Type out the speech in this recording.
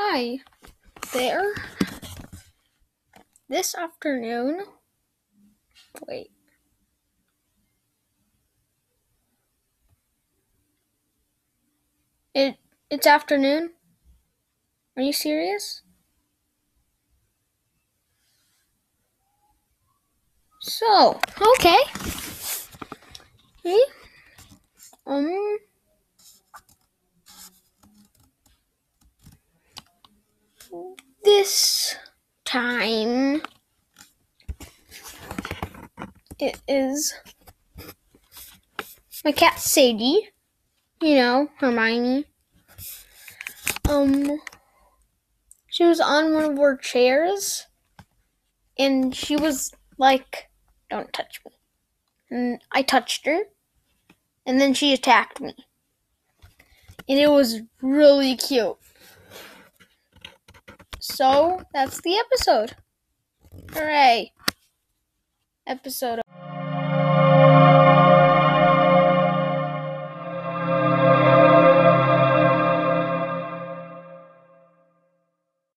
Hi there. This afternoon. Wait. It it's afternoon. Are you serious? So, okay. Okay. Um this time it is my cat Sadie, you know, Hermione. Um she was on one of our chairs and she was like, Don't touch me. And I touched her and then she attacked me. And it was really cute. So that's the episode. Hooray! Episode